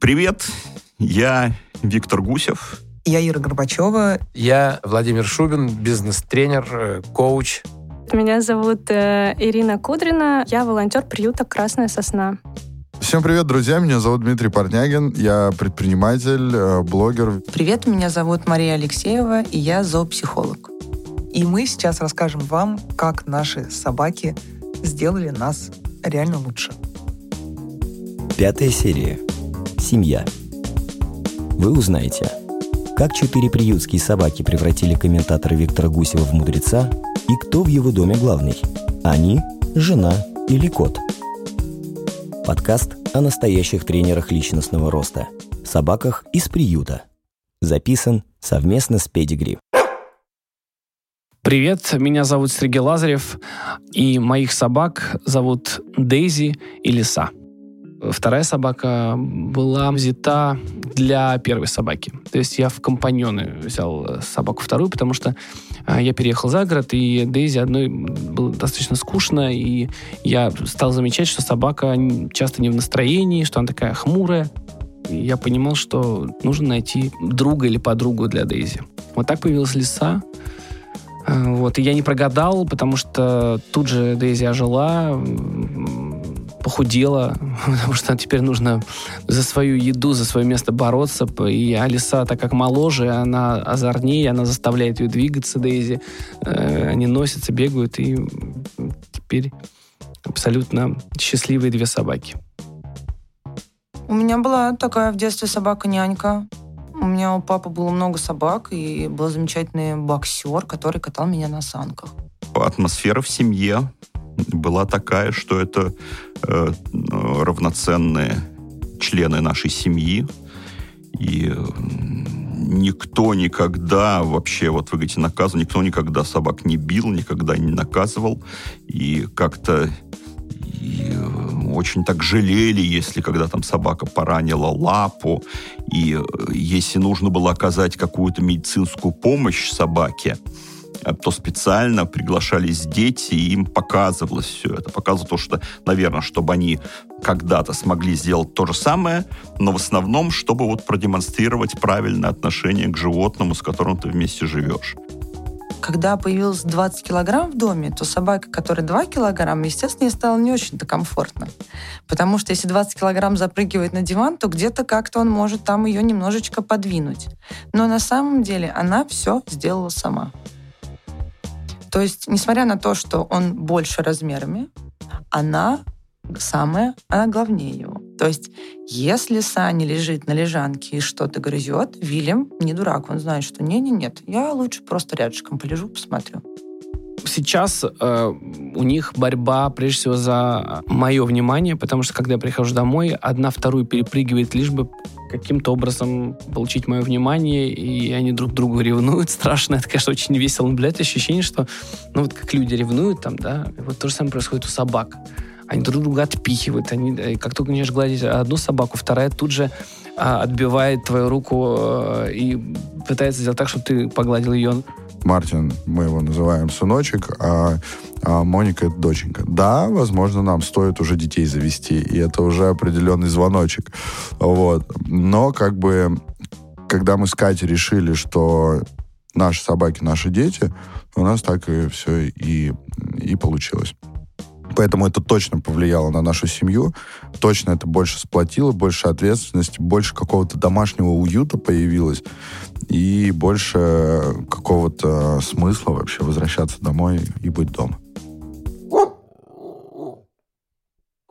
Привет, я Виктор Гусев. Я Ира Горбачева. Я Владимир Шубин, бизнес-тренер, э, коуч. Меня зовут э, Ирина Кудрина. Я волонтер приюта «Красная сосна». Всем привет, друзья. Меня зовут Дмитрий Парнягин. Я предприниматель, э, блогер. Привет, меня зовут Мария Алексеева, и я зоопсихолог. И мы сейчас расскажем вам, как наши собаки сделали нас реально лучше. Пятая серия. Семья. Вы узнаете, как четыре приютские собаки превратили комментатора Виктора Гусева в мудреца и кто в его доме главный. Они, жена или кот. Подкаст о настоящих тренерах личностного роста. Собаках из приюта. Записан совместно с Педигри. Привет, меня зовут Сергей Лазарев, и моих собак зовут Дейзи и Лиса. Вторая собака была взята для первой собаки. То есть я в компаньоны взял собаку вторую, потому что а, я переехал за город, и Дейзи одной было достаточно скучно, и я стал замечать, что собака часто не в настроении, что она такая хмурая. И я понимал, что нужно найти друга или подругу для Дейзи. Вот так появилась лиса. А, вот, и я не прогадал, потому что тут же Дейзи ожила, похудела, потому что теперь нужно за свою еду, за свое место бороться. И Алиса, так как моложе, она озорнее, она заставляет ее двигаться, Дейзи. Э, они носятся, бегают, и теперь абсолютно счастливые две собаки. У меня была такая в детстве собака-нянька. У меня у папы было много собак, и был замечательный боксер, который катал меня на санках. Атмосфера в семье была такая, что это э, равноценные члены нашей семьи. И никто никогда вообще, вот вы говорите, наказывал, никто никогда собак не бил, никогда не наказывал. И как-то и очень так жалели, если когда там собака поранила лапу, и э, если нужно было оказать какую-то медицинскую помощь собаке, Э, то специально приглашались дети, и им показывалось все это. Показывало то, что, наверное, чтобы они когда-то смогли сделать то же самое, но в основном, чтобы вот продемонстрировать правильное отношение к животному, с которым ты вместе живешь. Когда появилось 20 килограмм в доме, то собака, которая 2 килограмма, естественно, ей стало не очень-то комфортно. Потому что если 20 килограмм запрыгивает на диван, то где-то как-то он может там ее немножечко подвинуть. Но на самом деле она все сделала сама. То есть, несмотря на то, что он больше размерами, она самая, она главнее его. То есть, если Саня лежит на лежанке и что-то грызет, Вильям не дурак, он знает, что не-не-нет, я лучше просто рядышком полежу, посмотрю. Сейчас э, у них борьба, прежде всего, за мое внимание, потому что, когда я прихожу домой, одна вторую перепрыгивает, лишь бы каким-то образом получить мое внимание, и они друг другу ревнуют страшно. Это, конечно, очень весело наблюдать. Ощущение, что, ну, вот как люди ревнуют там, да, вот то же самое происходит у собак. Они друг друга отпихивают. Они, э, как только начинаешь гладить одну собаку, вторая тут же а, отбивает твою руку а, и пытается сделать так, чтобы ты погладил ее. Мартин, мы его называем сыночек, а, а Моника это доченька. Да, возможно, нам стоит уже детей завести, и это уже определенный звоночек. Вот. Но как бы, когда мы с Катей решили, что наши собаки, наши дети, у нас так и все и, и получилось. Поэтому это точно повлияло на нашу семью, точно это больше сплотило, больше ответственности, больше какого-то домашнего уюта появилось и больше какого-то смысла вообще возвращаться домой и быть дома.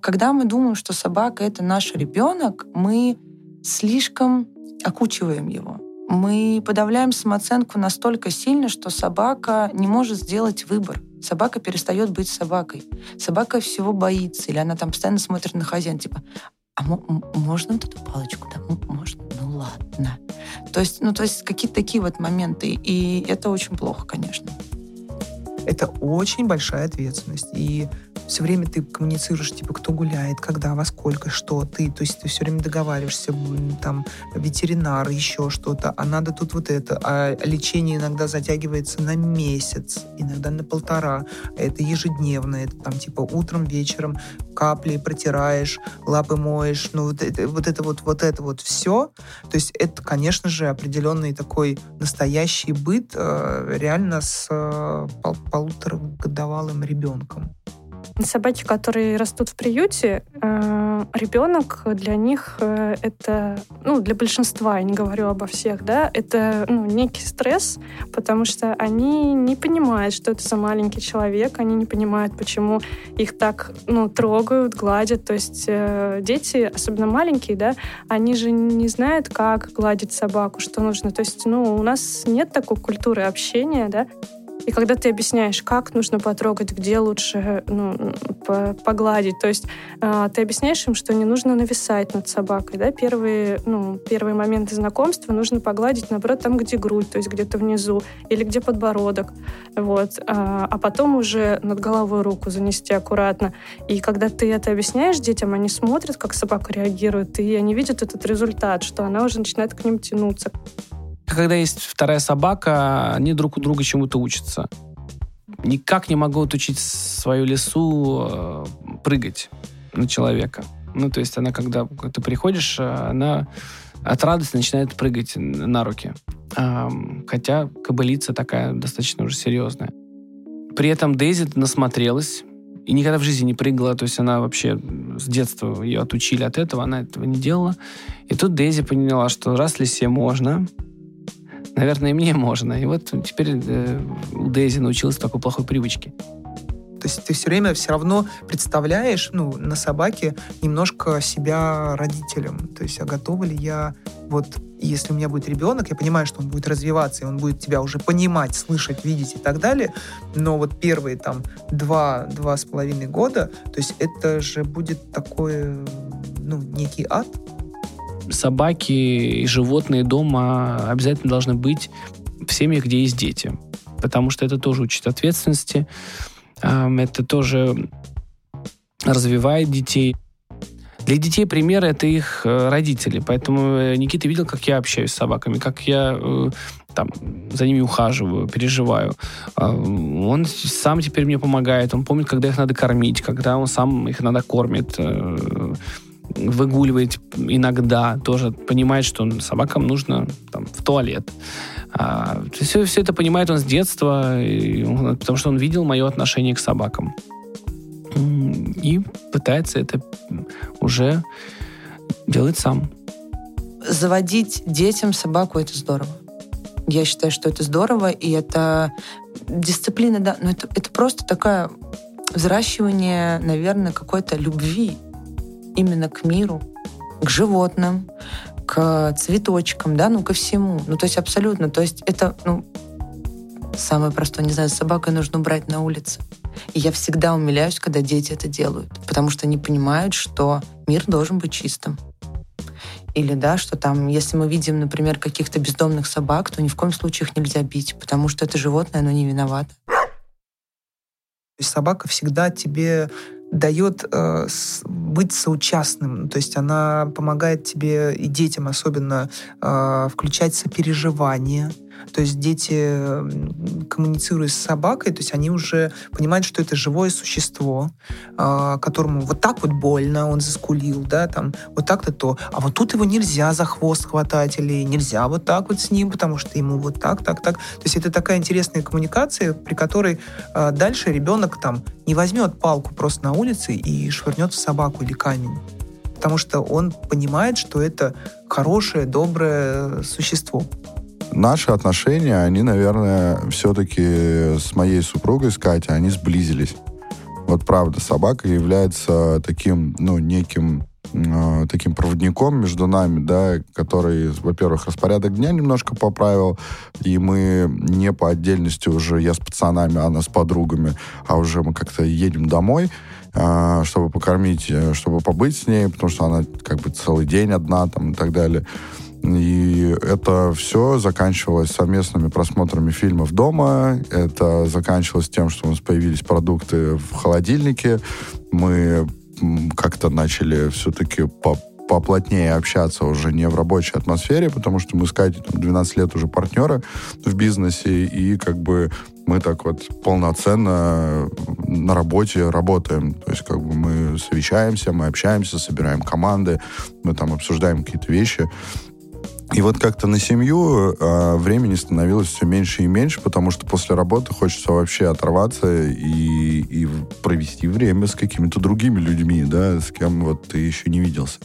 Когда мы думаем, что собака — это наш ребенок, мы слишком окучиваем его. Мы подавляем самооценку настолько сильно, что собака не может сделать выбор. Собака перестает быть собакой. Собака всего боится, или она там постоянно смотрит на хозяина, типа, а можно вот эту палочку? Да, можно. Ну ладно. То есть, ну, то есть какие-то такие вот моменты. И это очень плохо, конечно. Это очень большая ответственность. И все время ты коммуницируешь, типа, кто гуляет, когда, во сколько, что ты, то есть ты все время договариваешься, там, ветеринар, еще что-то, а надо тут вот это, а лечение иногда затягивается на месяц, иногда на полтора, это ежедневно, это там, типа, утром, вечером капли протираешь, лапы моешь, ну, вот это вот это вот, вот это вот все, то есть это, конечно же, определенный такой настоящий быт э, реально с э, пол полуторагодовалым ребенком. Собаки, которые растут в приюте, э, ребенок для них э, это, ну, для большинства, я не говорю обо всех, да, это ну, некий стресс, потому что они не понимают, что это за маленький человек, они не понимают, почему их так, ну, трогают, гладят. То есть э, дети, особенно маленькие, да, они же не знают, как гладить собаку, что нужно. То есть, ну, у нас нет такой культуры общения, да, и когда ты объясняешь, как нужно потрогать, где лучше ну, погладить, то есть э, ты объясняешь им, что не нужно нависать над собакой. Да? Первые, ну, первые моменты знакомства нужно погладить, наоборот, там, где грудь, то есть где-то внизу, или где подбородок. Вот. А, а потом уже над головой руку занести аккуратно. И когда ты это объясняешь детям, они смотрят, как собака реагирует, и они видят этот результат, что она уже начинает к ним тянуться. Когда есть вторая собака, они друг у друга чему-то учатся. Никак не могу отучить свою лесу э, прыгать на человека. Ну, то есть она, когда ты приходишь, э, она от радости начинает прыгать на руки. Хотя кобылица такая достаточно уже серьезная. При этом Дейзи насмотрелась и никогда в жизни не прыгала. То есть она вообще с детства ее отучили от этого, она этого не делала. И тут Дейзи поняла, что раз лисе можно, наверное, и мне можно. И вот теперь э, Дейзи научилась такой плохой привычке. То есть ты все время все равно представляешь ну, на собаке немножко себя родителем. То есть, а готова ли я вот если у меня будет ребенок, я понимаю, что он будет развиваться, и он будет тебя уже понимать, слышать, видеть и так далее, но вот первые там два, два с половиной года, то есть это же будет такой, ну, некий ад, собаки и животные дома обязательно должны быть в семьях, где есть дети. Потому что это тоже учит ответственности, это тоже развивает детей. Для детей пример это их э, родители. Поэтому э, Никита видел, как я общаюсь с собаками, как я э, там, за ними ухаживаю, переживаю. А, он сам теперь мне помогает. Он помнит, когда их надо кормить, когда он сам их надо кормит выгуливает иногда, тоже понимает, что собакам нужно там, в туалет. А, все, все это понимает он с детства, и, потому что он видел мое отношение к собакам. И пытается это уже делать сам. Заводить детям собаку — это здорово. Я считаю, что это здорово, и это дисциплина, да, но это, это просто такое взращивание, наверное, какой-то любви именно к миру, к животным, к цветочкам, да, ну, ко всему. Ну, то есть абсолютно. То есть это, ну, самое простое, не знаю, собакой нужно брать на улице. И я всегда умиляюсь, когда дети это делают, потому что они понимают, что мир должен быть чистым. Или, да, что там, если мы видим, например, каких-то бездомных собак, то ни в коем случае их нельзя бить, потому что это животное, оно не виновато. Собака всегда тебе дает э, с, быть соучастным. То есть она помогает тебе и детям особенно э, включать сопереживание, то есть дети, коммуницируя с собакой, то есть они уже понимают, что это живое существо, а, которому вот так вот больно, он заскулил, да, там, вот так-то то. А вот тут его нельзя за хвост хватать или нельзя вот так вот с ним, потому что ему вот так, так, так. То есть это такая интересная коммуникация, при которой а, дальше ребенок там не возьмет палку просто на улице и швырнет в собаку или камень потому что он понимает, что это хорошее, доброе существо наши отношения, они, наверное, все-таки с моей супругой, с Катей, они сблизились. Вот правда, собака является таким, ну, неким э, таким проводником между нами, да, который, во-первых, распорядок дня немножко поправил, и мы не по отдельности уже, я с пацанами, она с подругами, а уже мы как-то едем домой, э, чтобы покормить, э, чтобы побыть с ней, потому что она как бы целый день одна там и так далее. И это все заканчивалось совместными просмотрами фильмов дома. Это заканчивалось тем, что у нас появились продукты в холодильнике. Мы как-то начали все-таки по поплотнее общаться уже не в рабочей атмосфере, потому что мы с Катей там, 12 лет уже партнеры в бизнесе, и как бы мы так вот полноценно на работе работаем. То есть как бы мы совещаемся, мы общаемся, собираем команды, мы там обсуждаем какие-то вещи. И вот как-то на семью э, времени становилось все меньше и меньше, потому что после работы хочется вообще оторваться и, и провести время с какими-то другими людьми, да, с кем вот ты еще не виделся.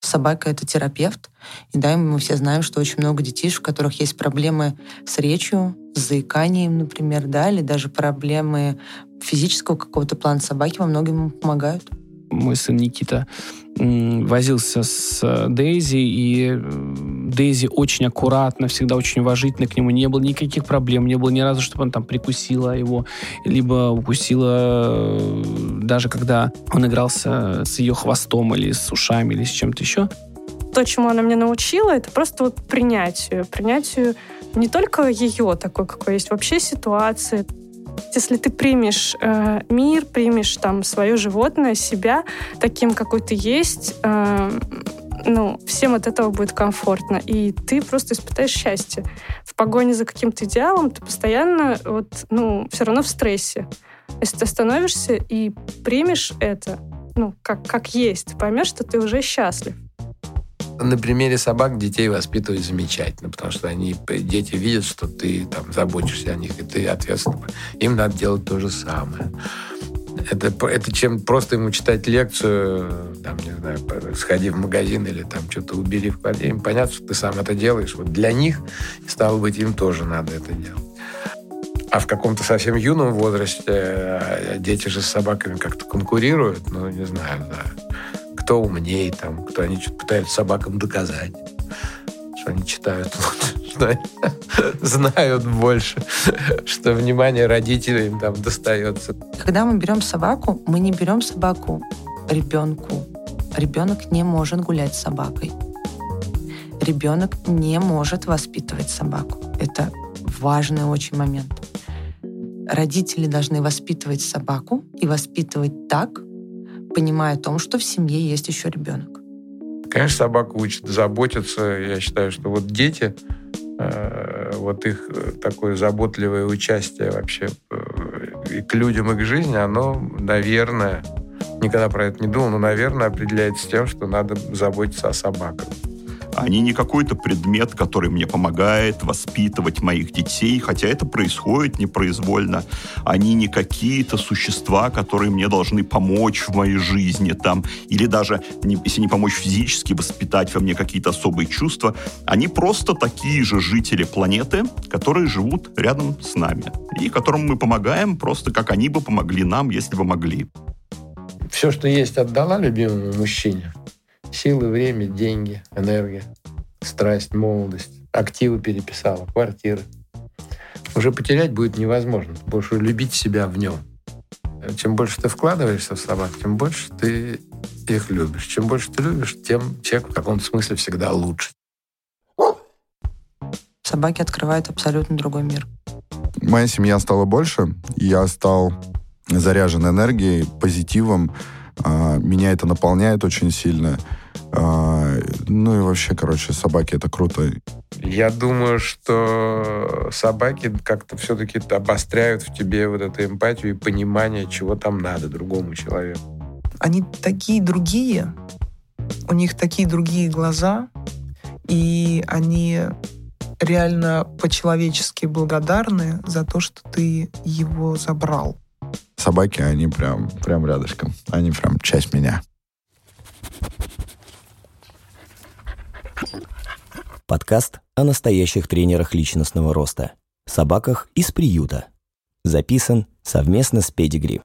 Собака — это терапевт. И да, мы все знаем, что очень много детишек, у которых есть проблемы с речью, с заиканием, например, да, или даже проблемы физического какого-то плана. Собаки во многом помогают мой сын Никита возился с э, Дейзи, и э, Дейзи очень аккуратно, всегда очень уважительно к нему. Не было никаких проблем, не было ни разу, чтобы он там прикусила его, либо укусила, э, даже когда он игрался с ее хвостом или с ушами, или с чем-то еще. То, чему она меня научила, это просто вот принятию. Принятию не только ее такой, какой есть вообще ситуации, если ты примешь э, мир, примешь там свое животное, себя таким, какой ты есть, э, ну, всем от этого будет комфортно. И ты просто испытаешь счастье. В погоне за каким-то идеалом ты постоянно вот, ну, все равно в стрессе. Если ты остановишься и примешь это, ну, как, как есть, поймешь, что ты уже счастлив на примере собак детей воспитывать замечательно, потому что они, дети видят, что ты там заботишься о них, и ты ответственный. Им надо делать то же самое. Это, это чем просто ему читать лекцию, там, не знаю, сходи в магазин или там что-то убери в квартире. Понятно, что ты сам это делаешь. Вот для них, стало быть, им тоже надо это делать. А в каком-то совсем юном возрасте э, дети же с собаками как-то конкурируют, ну, не знаю, да кто умнее, там, кто они что-то пытаются собакам доказать, что они читают лучше, знают больше, что внимание родителей им там достается. Когда мы берем собаку, мы не берем собаку ребенку. Ребенок не может гулять с собакой. Ребенок не может воспитывать собаку. Это важный очень момент. Родители должны воспитывать собаку и воспитывать так, понимая о том, что в семье есть еще ребенок. Конечно, собака учит заботиться. Я считаю, что вот дети, э, вот их э, такое заботливое участие вообще э, и к людям, и к жизни, оно, наверное, никогда про это не думал, но, наверное, определяется тем, что надо заботиться о собаках. Они не какой-то предмет, который мне помогает воспитывать моих детей, хотя это происходит непроизвольно. Они не какие-то существа, которые мне должны помочь в моей жизни, там, или даже, если не помочь физически, воспитать во мне какие-то особые чувства. Они просто такие же жители планеты, которые живут рядом с нами, и которым мы помогаем просто как они бы помогли нам, если бы могли. Все, что есть, отдала любимому мужчине. Силы, время, деньги, энергия, страсть, молодость. Активы переписала, квартиры. Уже потерять будет невозможно. Ты будешь любить себя в нем. Чем больше ты вкладываешься в собак, тем больше ты их любишь. Чем больше ты любишь, тем человек в каком-то смысле всегда лучше. Собаки открывают абсолютно другой мир. Моя семья стала больше, я стал заряжен энергией, позитивом. А, меня это наполняет очень сильно. А, ну и вообще, короче, собаки это круто. Я думаю, что собаки как-то все-таки обостряют в тебе вот эту эмпатию и понимание, чего там надо другому человеку. Они такие другие, у них такие другие глаза, и они реально по-человечески благодарны за то, что ты его забрал. Собаки, они прям, прям рядышком. Они прям часть меня. Подкаст о настоящих тренерах личностного роста, собаках из приюта. Записан совместно с Педигри.